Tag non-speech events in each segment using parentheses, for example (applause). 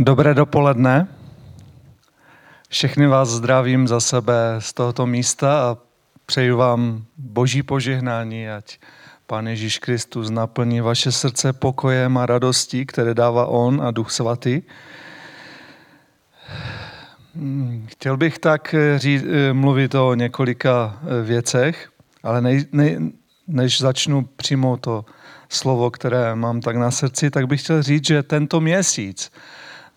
Dobré dopoledne. Všechny vás zdravím za sebe z tohoto místa a přeju vám boží požehnání, ať Pán Ježíš Kristus naplní vaše srdce pokojem a radostí, které dává On a Duch Svatý. Chtěl bych tak ří, mluvit o několika věcech, ale nej, nej, než začnu přímo to slovo, které mám tak na srdci, tak bych chtěl říct, že tento měsíc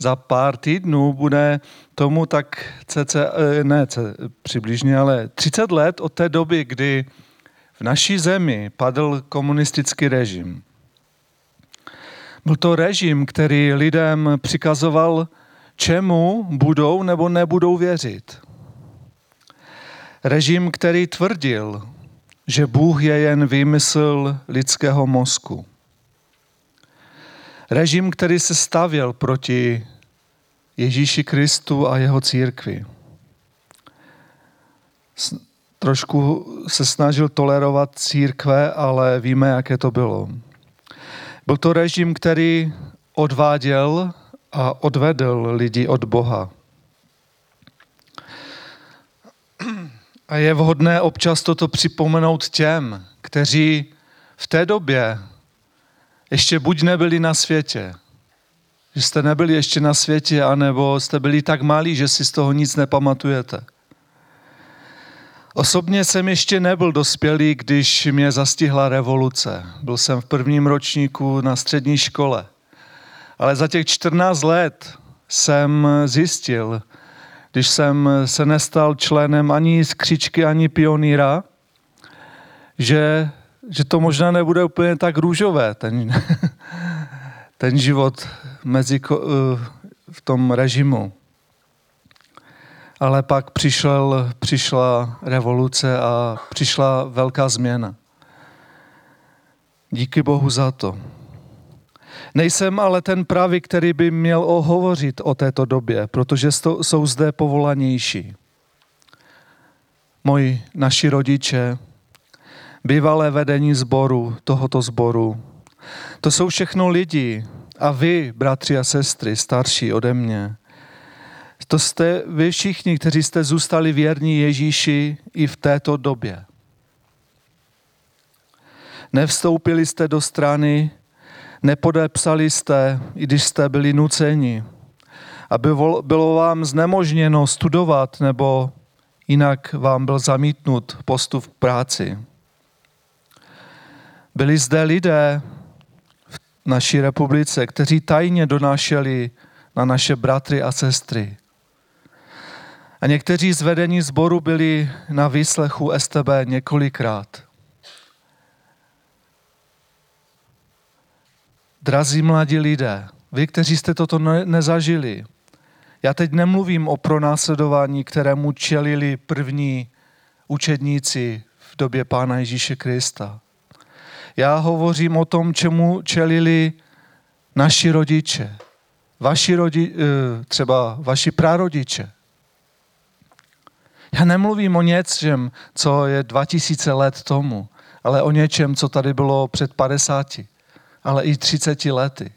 za pár týdnů bude tomu tak cece, eh, ne přibližně, ale 30 let od té doby, kdy v naší zemi padl komunistický režim. Byl to režim, který lidem přikazoval, čemu budou nebo nebudou věřit. Režim, který tvrdil, že Bůh je jen výmysl lidského mozku. Režim, který se stavěl proti Ježíši Kristu a jeho církvi. Trošku se snažil tolerovat církve, ale víme, jaké to bylo. Byl to režim, který odváděl a odvedl lidi od Boha. A je vhodné občas toto připomenout těm, kteří v té době ještě buď nebyli na světě, že jste nebyli ještě na světě, anebo jste byli tak malí, že si z toho nic nepamatujete. Osobně jsem ještě nebyl dospělý, když mě zastihla revoluce. Byl jsem v prvním ročníku na střední škole. Ale za těch 14 let jsem zjistil, když jsem se nestal členem ani skřičky, ani pioníra, že, že to možná nebude úplně tak růžové, ten, (laughs) ten život mezi, eh, v tom režimu. Ale pak přišel, přišla revoluce a přišla velká změna. Díky Bohu za to. Nejsem ale ten pravý, který by měl ohovořit o této době, protože jsou zde povolanější. Moji, naši rodiče, bývalé vedení sboru, tohoto sboru. To jsou všechno lidi, a vy, bratři a sestry, starší ode mě, to jste vy všichni, kteří jste zůstali věrní Ježíši i v této době. Nevstoupili jste do strany, nepodepsali jste, i když jste byli nuceni, aby bylo vám znemožněno studovat nebo jinak vám byl zamítnut postup v práci. Byli zde lidé, naší republice, kteří tajně donášeli na naše bratry a sestry. A někteří z vedení sboru byli na výslechu STB několikrát. Drazí mladí lidé, vy, kteří jste toto nezažili, já teď nemluvím o pronásledování, kterému čelili první učedníci v době Pána Ježíše Krista. Já hovořím o tom, čemu čelili naši rodiče, vaši rodi, eh, třeba vaši prarodiče. Já nemluvím o něčem, co je 2000 let tomu, ale o něčem, co tady bylo před 50, ale i 30 lety.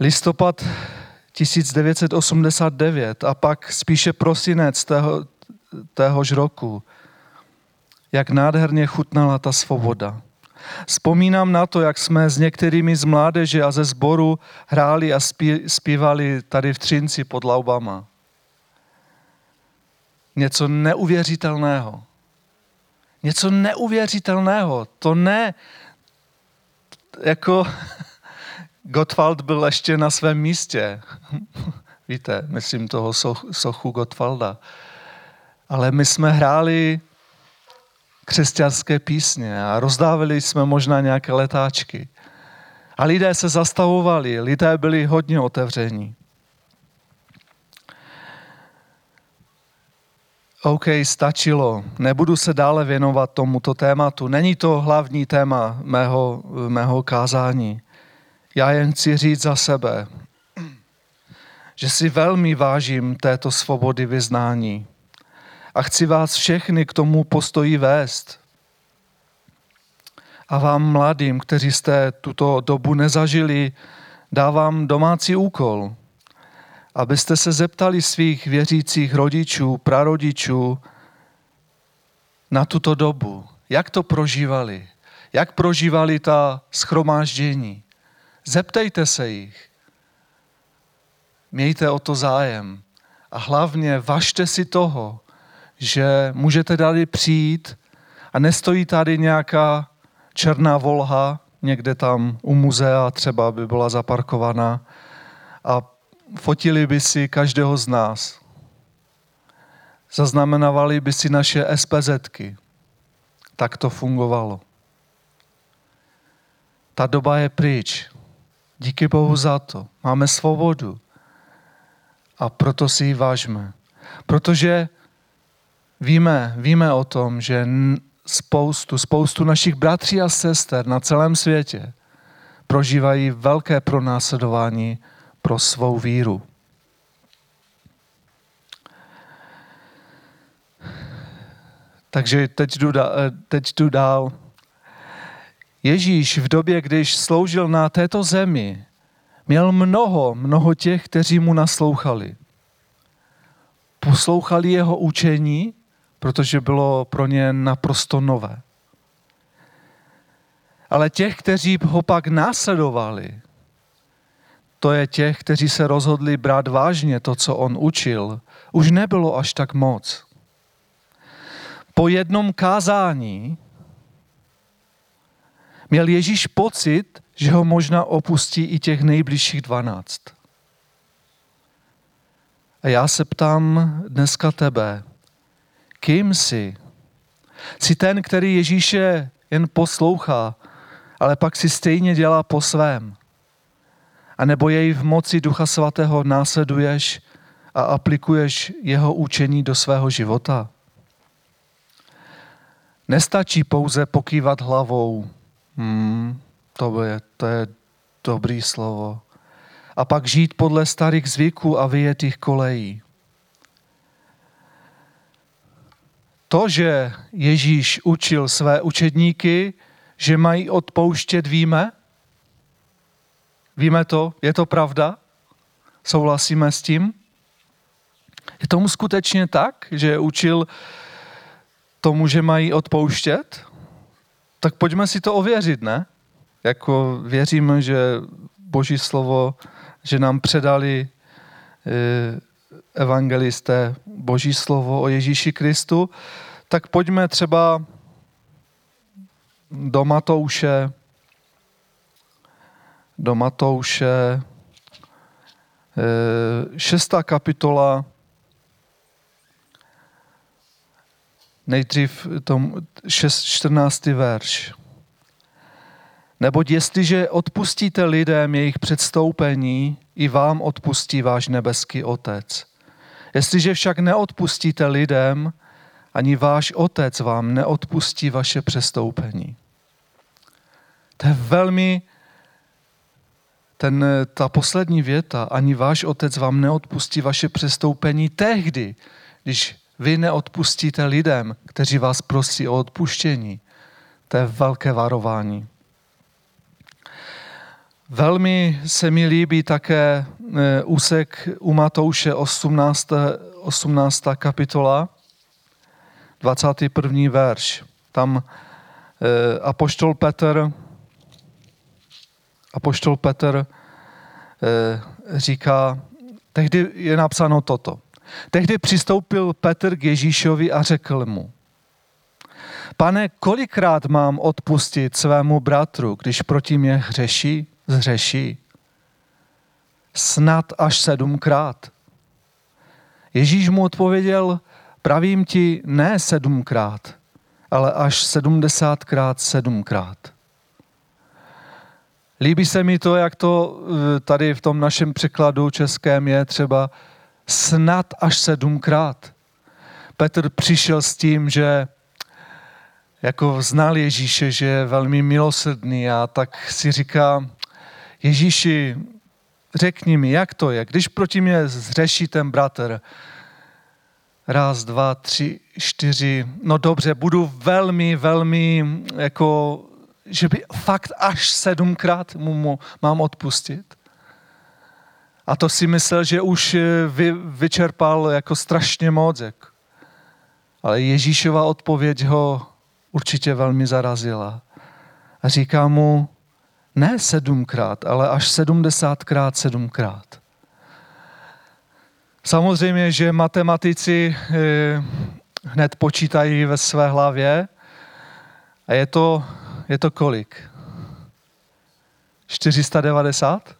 Listopad 1989 a pak spíše prosinec tého, téhož roku jak nádherně chutnala ta svoboda. Vzpomínám na to, jak jsme s některými z mládeže a ze sboru hráli a zpívali tady v Třinci pod laubama. Něco neuvěřitelného. Něco neuvěřitelného. To ne, jako (laughs) Gottwald byl ještě na svém místě. (laughs) Víte, myslím toho sochu Gottwalda. Ale my jsme hráli křesťanské písně a rozdávali jsme možná nějaké letáčky. A lidé se zastavovali, lidé byli hodně otevření. OK, stačilo. Nebudu se dále věnovat tomuto tématu. Není to hlavní téma mého, mého kázání. Já jen chci říct za sebe, že si velmi vážím této svobody vyznání a chci vás všechny k tomu postoji vést. A vám mladým, kteří jste tuto dobu nezažili, dávám domácí úkol, abyste se zeptali svých věřících rodičů, prarodičů na tuto dobu, jak to prožívali, jak prožívali ta schromáždění. Zeptejte se jich. Mějte o to zájem. A hlavně važte si toho, že můžete tady přijít a nestojí tady nějaká černá volha někde tam u muzea třeba by byla zaparkovaná a fotili by si každého z nás. Zaznamenávali by si naše SPZky. Tak to fungovalo. Ta doba je pryč. Díky Bohu za to. Máme svobodu. A proto si ji vážme. Protože víme, víme o tom, že spoustu, spoustu našich bratří a sester na celém světě prožívají velké pronásledování pro svou víru. Takže teď jdu, teď jdu dál. Ježíš v době, když sloužil na této zemi, měl mnoho, mnoho těch, kteří mu naslouchali. Poslouchali jeho učení, protože bylo pro ně naprosto nové. Ale těch, kteří ho pak následovali, to je těch, kteří se rozhodli brát vážně to, co on učil, už nebylo až tak moc. Po jednom kázání měl Ježíš pocit, že ho možná opustí i těch nejbližších dvanáct. A já se ptám dneska tebe, kým jsi? Jsi ten, který Ježíše jen poslouchá, ale pak si stejně dělá po svém. A nebo jej v moci Ducha Svatého následuješ a aplikuješ jeho učení do svého života. Nestačí pouze pokývat hlavou. Hmm, to, je, to je dobrý slovo. A pak žít podle starých zvyků a vyjetých kolejí. To, že Ježíš učil své učedníky, že mají odpouštět, víme? Víme to? Je to pravda? Souhlasíme s tím? Je tomu skutečně tak, že učil tomu, že mají odpouštět? Tak pojďme si to ověřit, ne? Jako věřím, že Boží slovo, že nám předali eh, evangelisté Boží slovo o Ježíši Kristu, tak pojďme třeba do Matouše, do Matouše, eh, šestá kapitola, nejdřív tom 14. verš. Neboť jestliže odpustíte lidem jejich předstoupení, i vám odpustí váš nebeský Otec. Jestliže však neodpustíte lidem, ani váš Otec vám neodpustí vaše přestoupení. To je velmi ten, ta poslední věta, ani váš otec vám neodpustí vaše přestoupení tehdy, když vy neodpustíte lidem, kteří vás prosí o odpuštění. To je velké varování. Velmi se mi líbí také e, úsek u Matouše 18. 18. kapitola, 21. verš. Tam e, apoštol Petr Apoštol Petr eh, říká, tehdy je napsáno toto. Tehdy přistoupil Petr k Ježíšovi a řekl mu, pane, kolikrát mám odpustit svému bratru, když proti mě hřeší, zhřeší? Snad až sedmkrát. Ježíš mu odpověděl, pravím ti ne sedmkrát, ale až sedmdesátkrát sedmkrát. Líbí se mi to, jak to eh, tady v tom našem překladu českém je třeba snad až sedmkrát. Petr přišel s tím, že jako znal Ježíše, že je velmi milosrdný a tak si říká, Ježíši, řekni mi, jak to je, když proti mě zřeší ten bratr, raz, dva, tři, čtyři, no dobře, budu velmi, velmi jako že by fakt až sedmkrát mu mám odpustit. A to si myslel, že už eh, vy, vyčerpal jako strašně moc. Ale Ježíšova odpověď ho určitě velmi zarazila. A říká mu, ne sedmkrát, ale až sedmdesátkrát sedmkrát. Samozřejmě, že matematici eh, hned počítají ve své hlavě a je to, je to kolik? 490?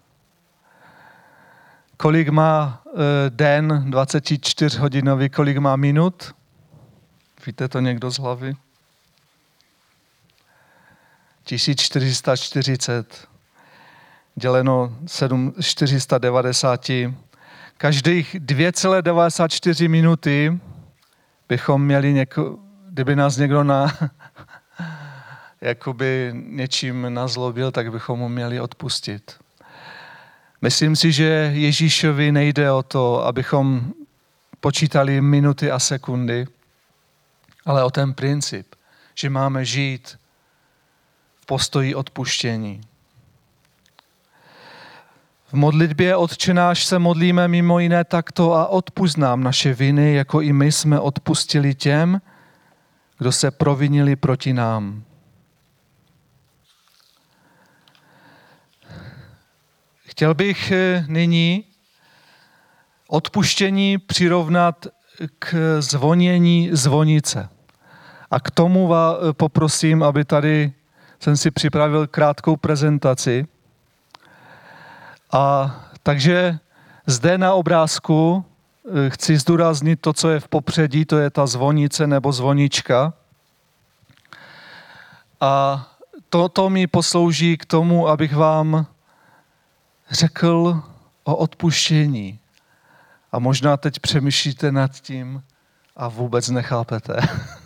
Kolik má eh, den 24 hodinový, kolik má minut? Víte to někdo z hlavy? 1440 děleno 7, 490. Každých 2,94 minuty bychom měli něko, kdyby nás někdo na, (laughs) jakoby něčím nazlobil, tak bychom mu měli odpustit. Myslím si, že Ježíšovi nejde o to, abychom počítali minuty a sekundy, ale o ten princip, že máme žít postoji odpuštění. V modlitbě odčenáš se modlíme mimo jiné takto a odpust nám naše viny, jako i my jsme odpustili těm, kdo se provinili proti nám. Chtěl bych eh, nyní odpuštění přirovnat k zvonění zvonice. A k tomu vás eh, poprosím, aby tady jsem si připravil krátkou prezentaci. A takže zde na obrázku eh, chci zdůraznit to, co je v popředí, to je ta zvonice nebo zvonička. A to, to mi poslouží k tomu, abych vám řekl o odpuštění. A možná teď přemýšlíte nad tím a vůbec nechápete. (laughs)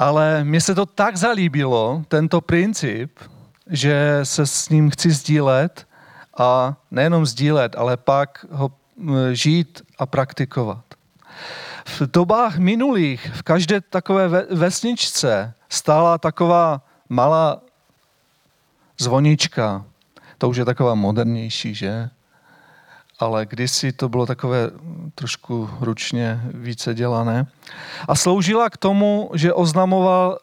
Ale mně se to tak zalíbilo, tento princip, že se s ním chci sdílet a nejenom sdílet, ale pak ho žít a praktikovat. V dobách minulých v každé takové vesničce stála taková malá zvonička, to už je taková modernější, že? Ale kdysi to bylo takové trošku ručně více dělané. A sloužila k tomu, že oznamoval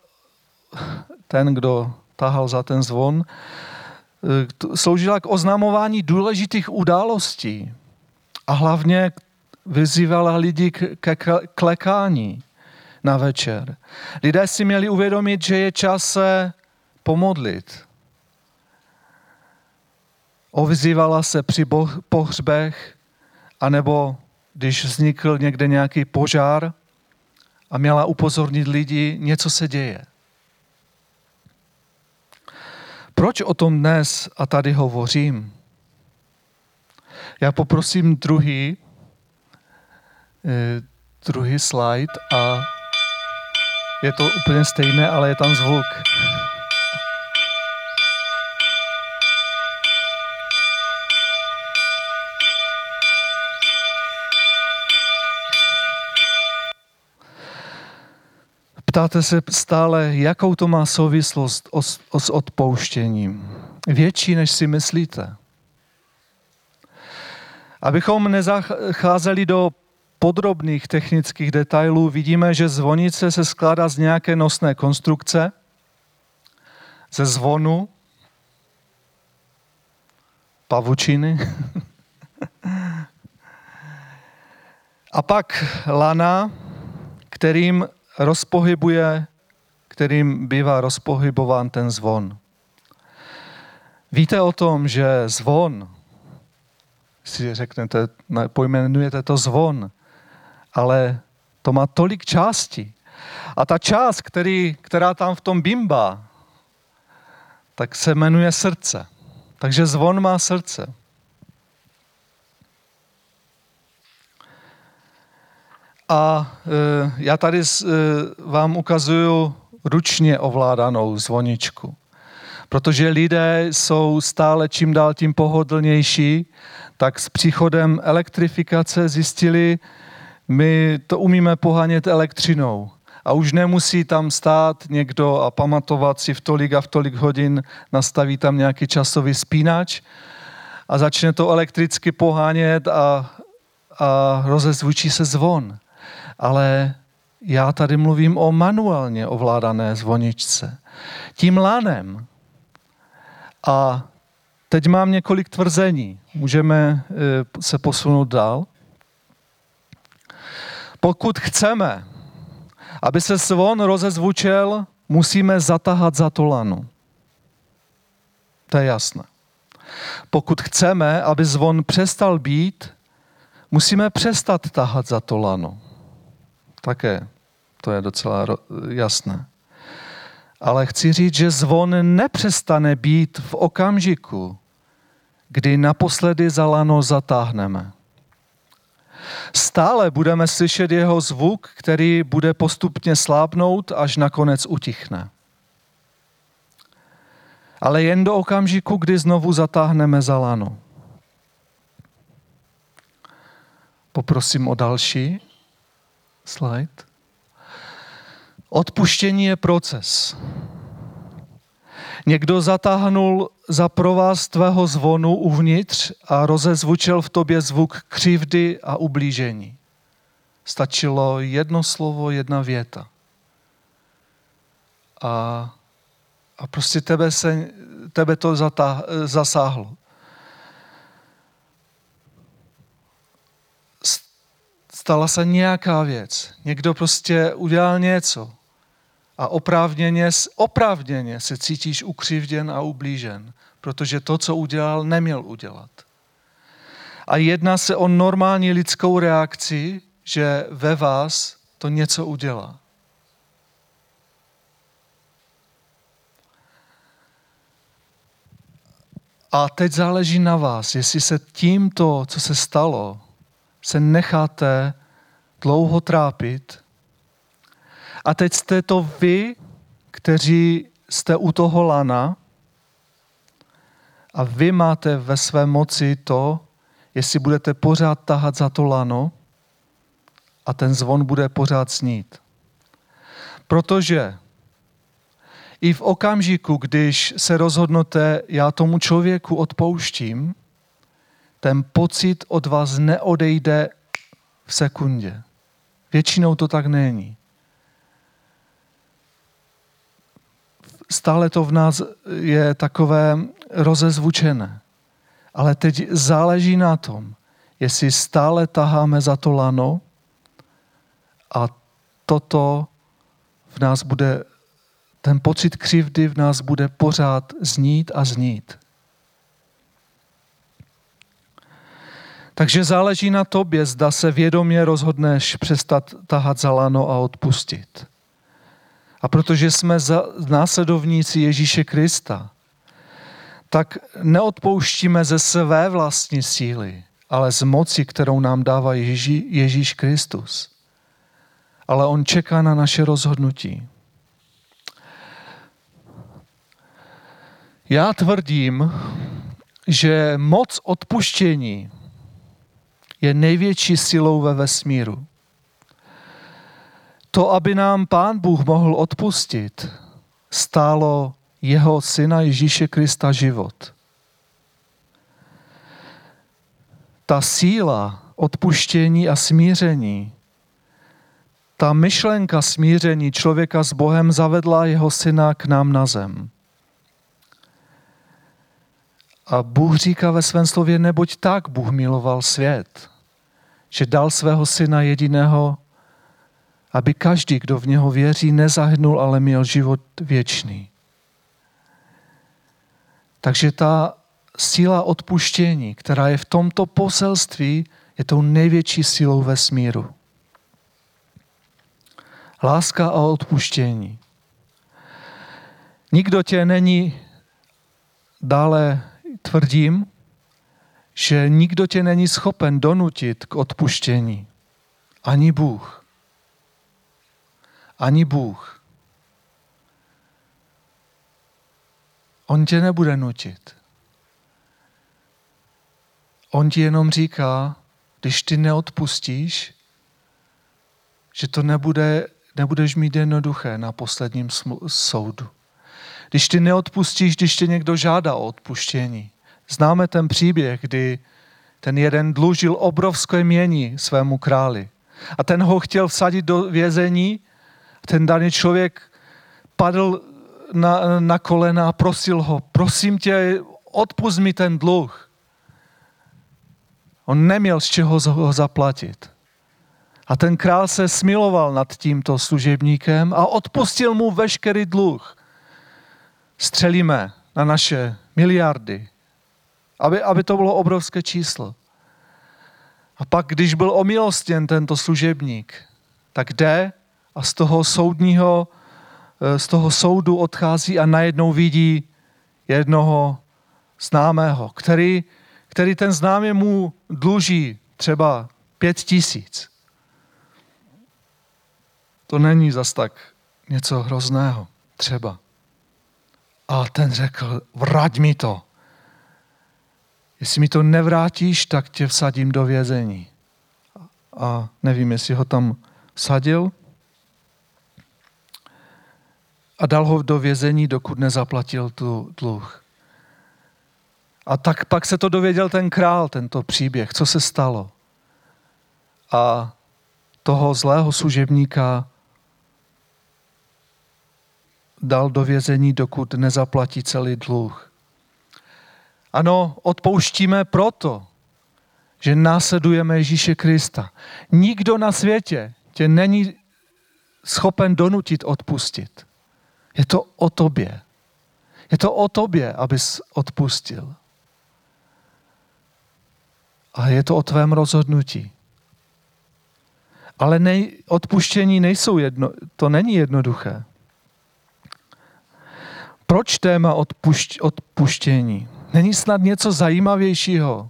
ten, kdo tahal za ten zvon, sloužila k oznamování důležitých událostí a hlavně vyzývala lidi ke klekání na večer. Lidé si měli uvědomit, že je čas se pomodlit, Ovzývala se při pohřbech, anebo když vznikl někde nějaký požár a měla upozornit lidi, něco se děje. Proč o tom dnes a tady hovořím? Já poprosím druhý, eh, druhý slide a je to úplně stejné, ale je tam zvuk. Ptáte se stále, jakou to má souvislost s odpouštěním. Větší, než si myslíte. Abychom nezacházeli do podrobných technických detailů, vidíme, že zvonice se skládá z nějaké nosné konstrukce, ze zvonu, pavučiny, (laughs) a pak lana, kterým rozpohybuje, kterým bývá rozpohybován ten zvon. Víte o tom, že zvon, si řeknete, pojmenujete to zvon, ale to má tolik částí. A ta část, který, která tam v tom bimba, tak se jmenuje srdce. Takže zvon má srdce. A e, já tady e, vám ukazuju ručně ovládanou zvoničku. Protože lidé jsou stále čím dál tím pohodlnější, tak s příchodem elektrifikace zjistili, my to umíme pohánět elektřinou. a už nemusí tam stát někdo a pamatovat si v tolik a v tolik hodin, nastaví tam nějaký časový spínač a začne to elektricky pohánět a, a rozezvučí se zvon. Ale já tady mluvím o manuálně ovládané zvoničce. Tím lanem. A teď mám několik tvrzení. Můžeme eh, se posunout dál. Pokud chceme, aby se zvon rozezvučel, musíme zatahat za to lano. To je jasné. Pokud chceme, aby zvon přestal být, musíme přestat tahat za to lano. Také to je docela jasné. Ale chci říct, že zvon nepřestane být v okamžiku, kdy naposledy za lano zatáhneme. Stále budeme slyšet jeho zvuk, který bude postupně slábnout, až nakonec utichne. Ale jen do okamžiku, kdy znovu zatáhneme za lano. Poprosím o další slide. Odpuštění je proces. Někdo zatáhnul za provaz tvého zvonu uvnitř a rozezvučil v tobě zvuk křivdy a ublížení. Stačilo jedno slovo, jedna věta. A, a prostě tebe, se, tebe to zatah, zasáhlo. Stala se nějaká věc. Někdo prostě udělal něco a oprávněně, oprávněně se cítíš ukřivděn a ublížen, protože to, co udělal, neměl udělat. A jedná se o normální lidskou reakci, že ve vás to něco udělá. A teď záleží na vás, jestli se tímto, co se stalo, se necháte dlouho trápit, a teď jste to vy, kteří jste u toho lana a vy máte ve své moci to, jestli budete pořád tahat za to lano a ten zvon bude pořád snít. Protože i v okamžiku, když se rozhodnete, já tomu člověku odpouštím, ten pocit od vás neodejde v sekundě. Většinou to tak není. stále to v nás je takové rozezvučené. Ale teď záleží na tom, jestli stále taháme za to lano a toto v nás bude, ten pocit křivdy v nás bude pořád znít a znít. Takže záleží na tobě, zda se vědomě rozhodneš přestat tahat za lano a odpustit. A protože jsme následovníci Ježíše Krista, tak neodpouštíme ze své vlastní síly, ale z moci, kterou nám dává Ježí, Ježíš Kristus. Ale on čeká na naše rozhodnutí. Já tvrdím, že moc odpuštění je největší silou ve vesmíru to, aby nám Pán Bůh mohl odpustit, stálo jeho syna Ježíše Krista život. Ta síla odpuštění a smíření, ta myšlenka smíření člověka s Bohem zavedla jeho syna k nám na zem. A Bůh říká ve svém slově, neboť tak Bůh miloval svět, že dal svého syna jediného, aby každý, kdo v něho věří, nezahynul, ale měl život věčný. Takže ta síla odpuštění, která je v tomto poselství, je tou největší ve smíru. Láska a odpuštění. Nikdo tě není, dále tvrdím, že nikdo tě není schopen donutit k odpuštění. Ani Bůh ani Bůh. On tě nebude nutit. On ti jenom říká, když ty neodpustíš, že to nebude nebudeš mít jednoduché na posledním soudu. Když ty neodpustíš, když tě někdo žádá o odpuštění. Známe ten příběh, kdy ten jeden dlužil obrovské mění svému králi. A ten ho chtěl vsadit do vězení. Ten daný člověk padl na, na kolena a prosil ho, prosím tě, odpust mi ten dluh. On neměl z čeho ho zaplatit. A ten král se smiloval nad tímto služebníkem a odpustil mu veškerý dluh. Střelíme na naše miliardy, aby, aby to bylo obrovské číslo. A pak, když byl omilostěn tento služebník, tak jde a z toho soudního, eh, z toho soudu odchází a najednou vidí jednoho známého, který, který ten známý mu dluží třeba pět tisíc. To není zas tak něco hrozného, třeba. A ten řekl, vrať mi to. Jestli mi to nevrátíš, tak tě vsadím do vězení. A nevím, jestli ho tam vsadil. A dal ho do vězení, dokud nezaplatil tu dluh. A tak pak se to dověděl ten král, tento příběh, co se stalo. A toho zlého služebníka dal do vězení, dokud nezaplatí celý dluh. Ano, odpouštíme proto, že následujeme Ježíše Krista. Nikdo na světě tě není schopen donutit odpustit. Je to o tobě. Je to o tobě, abys odpustil. A je to o tvém rozhodnutí. Ale nej, odpuštění nejsou jedno, to není jednoduché. Proč téma odpušť, odpuštění? Není snad něco zajímavějšího?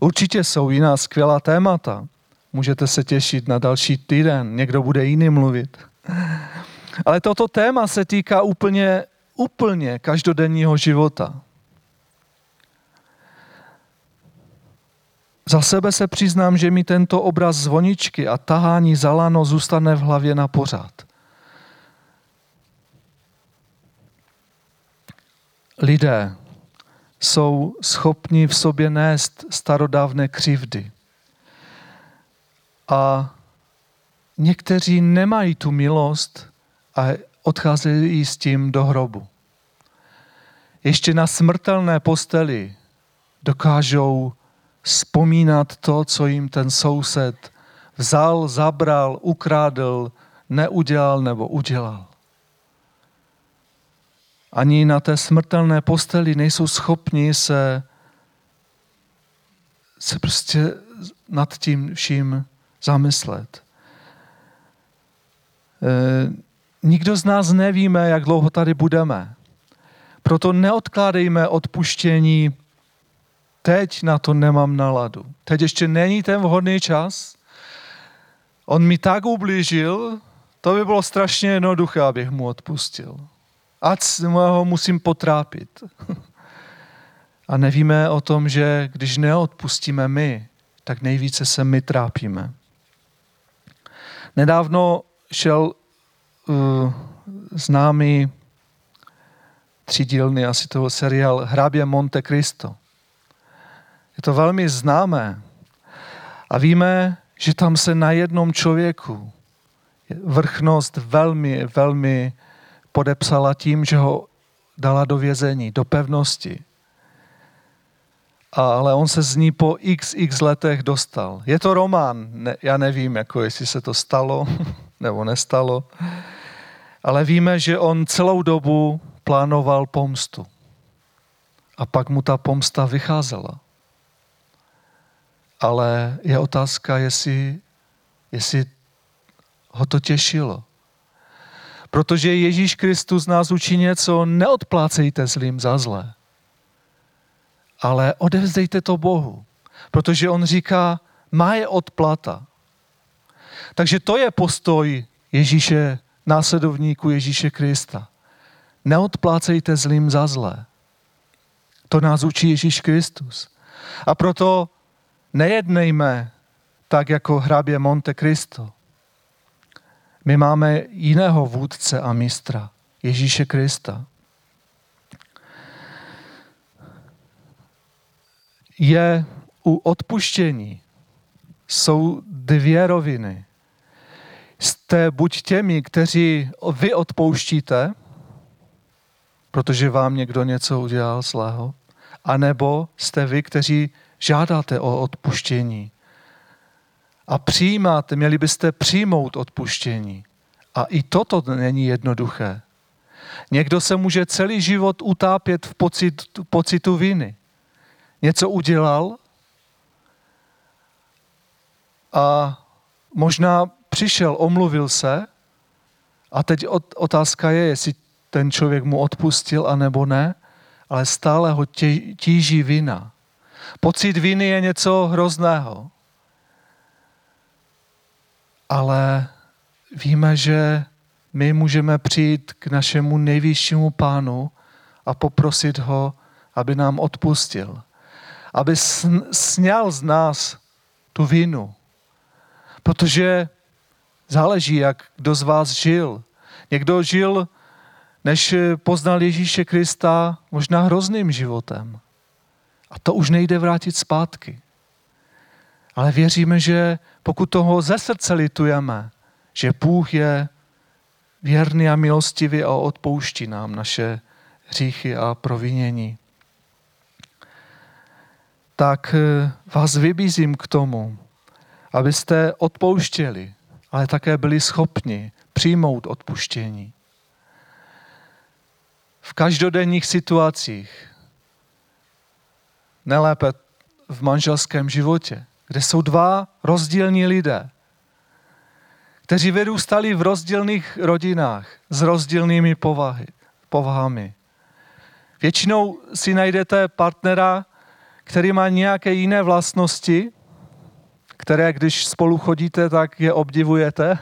Určitě jsou jiná skvělá témata. Můžete se těšit na další týden, někdo bude jiný mluvit. Ale toto téma se týká úplně, úplně každodenního života. Za sebe se přiznám, že mi tento obraz zvoničky a tahání za lano zůstane v hlavě na pořád. Lidé jsou schopni v sobě nést starodávné křivdy. A někteří nemají tu milost a odcházejí s tím do hrobu. Ještě na smrtelné posteli dokážou vzpomínat to, co jim ten soused vzal, zabral, ukradl, neudělal nebo udělal. Ani na té smrtelné posteli nejsou schopni se, se prostě nad tím vším zamyslet. E, nikdo z nás nevíme, jak dlouho tady budeme. Proto neodkládejme odpuštění teď na to nemám náladu. Teď ještě není ten vhodný čas. On mi tak ublížil, to by bylo strašně jednoduché, abych mu odpustil. Ať ho musím potrápit. A nevíme o tom, že když neodpustíme my, tak nejvíce se my trápíme. Nedávno šel uh, známý třídílný asi toho seriál Hrabě Monte Cristo. Je to velmi známé. A víme, že tam se na jednom člověku vrchnost velmi, velmi podepsala tím, že ho dala do vězení, do pevnosti. Ale on se z ní po xx letech dostal. Je to román, ne, já nevím, jako jestli se to stalo (laughs) nebo nestalo, ale víme, že on celou dobu plánoval pomstu. A pak mu ta pomsta vycházela ale je otázka, jestli, jestli ho to těšilo. Protože Ježíš Kristus nás učí něco, neodplácejte zlým za zlé, ale odevzdejte to Bohu, protože on říká, má je odplata. Takže to je postoj Ježíše, následovníku Ježíše Krista. Neodplácejte zlým za zlé. To nás učí Ježíš Kristus. A proto nejednejme tak jako hrabě Monte Cristo. My máme jiného vůdce a mistra, Ježíše Krista. Je u odpuštění jsou dvě roviny. Jste buď těmi, kteří vy odpouštíte, protože vám někdo něco udělal zlého, anebo jste vy, kteří žádáte o odpuštění. A přijímáte, měli byste přijmout odpuštění. A i toto není jednoduché. Někdo se může celý život utápět v pocit, pocitu viny. Něco udělal a možná přišel, omluvil se a teď otázka je, jestli ten člověk mu odpustil a nebo ne, ale stále ho tíží vina. Pocit viny je něco hrozného. Ale víme, že my můžeme přijít k našemu nejvyššímu pánu a poprosit ho, aby nám odpustil. Aby sněl z nás tu vinu. Protože záleží, jak kdo z vás žil. Někdo žil, než poznal Ježíše Krista, možná hrozným životem. A to už nejde vrátit zpátky. Ale věříme, že pokud toho ze srdce litujeme, že Bůh je věrný a milostivý a odpouští nám naše hříchy a provinění, tak eh, vás vybízím k tomu, abyste odpouštěli, ale také byli schopni přijmout odpuštění. V každodenních situacích, nelépe v manželském životě, kde jsou dva rozdílní lidé, kteří vyrůstali v rozdílných rodinách s rozdílnými povahy, povahami. Většinou si najdete partnera, který má nějaké jiné vlastnosti, které když spolu chodíte, tak je obdivujete,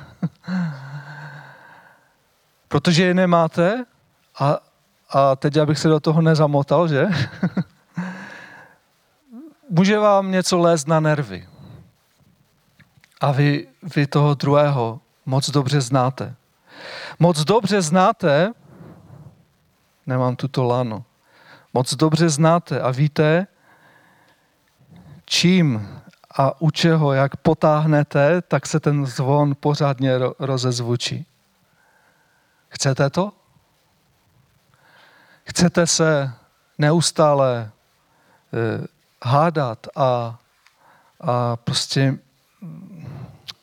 (laughs) protože je nemáte a, a teď abych se do toho nezamotal, že? (laughs) Může vám něco lézt na nervy. A vy, vy toho druhého moc dobře znáte. Moc dobře znáte, nemám tuto lano, moc dobře znáte a víte, čím a u čeho, jak potáhnete, tak se ten zvon pořádně rozezvučí. Chcete to? Chcete se neustále eh, hádat a, a prostě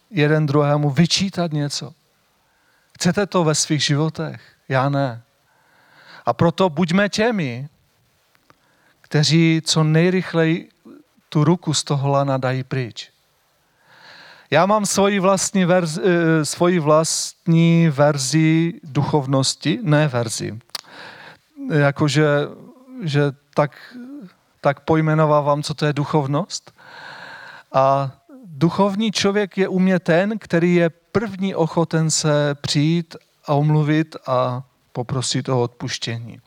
jeden druhému vyčítat něco. Chcete to ve svých životech? Já ne. A proto buďme těmi, kteří co nejrychleji tu ruku z toho lana dají pryč. Já mám svoji vlastní, verzi, eh, svoji vlastní verzi duchovnosti, ne verzi, jakože že tak, tak pojmenovávám, co to je duchovnost. A duchovní člověk je u mě ten, který je první ochoten se přijít a omluvit a poprosit o odpuštění.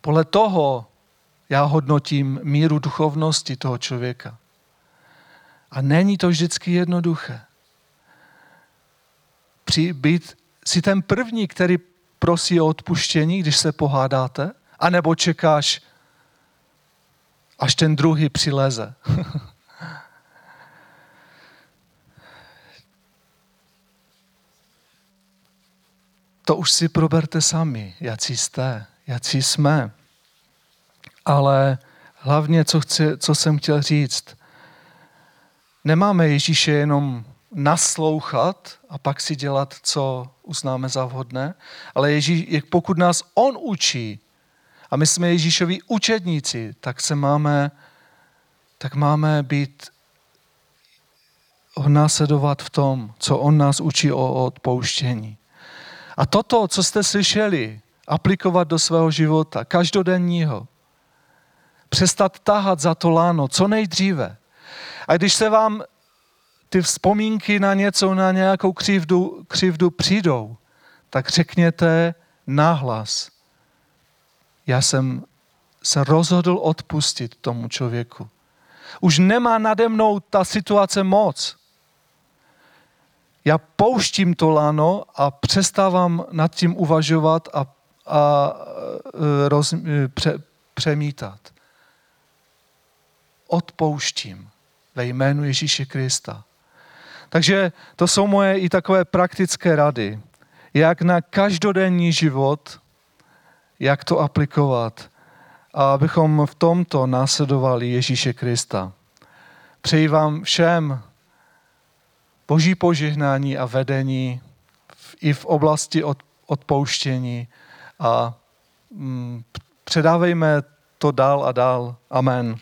Podle toho já hodnotím míru duchovnosti toho člověka. A není to vždycky jednoduché. Při, být si ten první, který prosí o odpuštění, když se pohádáte, anebo čekáš, až ten druhý přileze. (laughs) to už si proberte sami, jaký jste, jaký jsme. Ale hlavně, co, chci, co jsem chtěl říct, nemáme Ježíše jenom naslouchat a pak si dělat, co uznáme za vhodné, ale Ježíš, pokud nás On učí a my jsme Ježíšovi učedníci, tak se máme, tak máme být následovat v tom, co On nás učí o odpouštění. A toto, co jste slyšeli, aplikovat do svého života, každodenního. Přestat tahat za to láno, co nejdříve. A když se vám ty vzpomínky na něco, na nějakou křivdu, křivdu přijdou, tak řekněte nahlas. Já jsem se rozhodl odpustit tomu člověku. Už nemá nade mnou ta situace moc. já pouštím to lano a přestávám nad tím uvažovat a, a e, roz, e, pře, přemítat. Odpouštím ve jménu Ježíše Krista. Takže to jsou moje i takové praktické rady, jak na každodenní život, jak to aplikovat, a abychom v tomto následovali Ježíše Krista. Přeji vám všem boží požehnání a vedení i v oblasti odpouštění a mm, předávejme to dál a dál. Amen.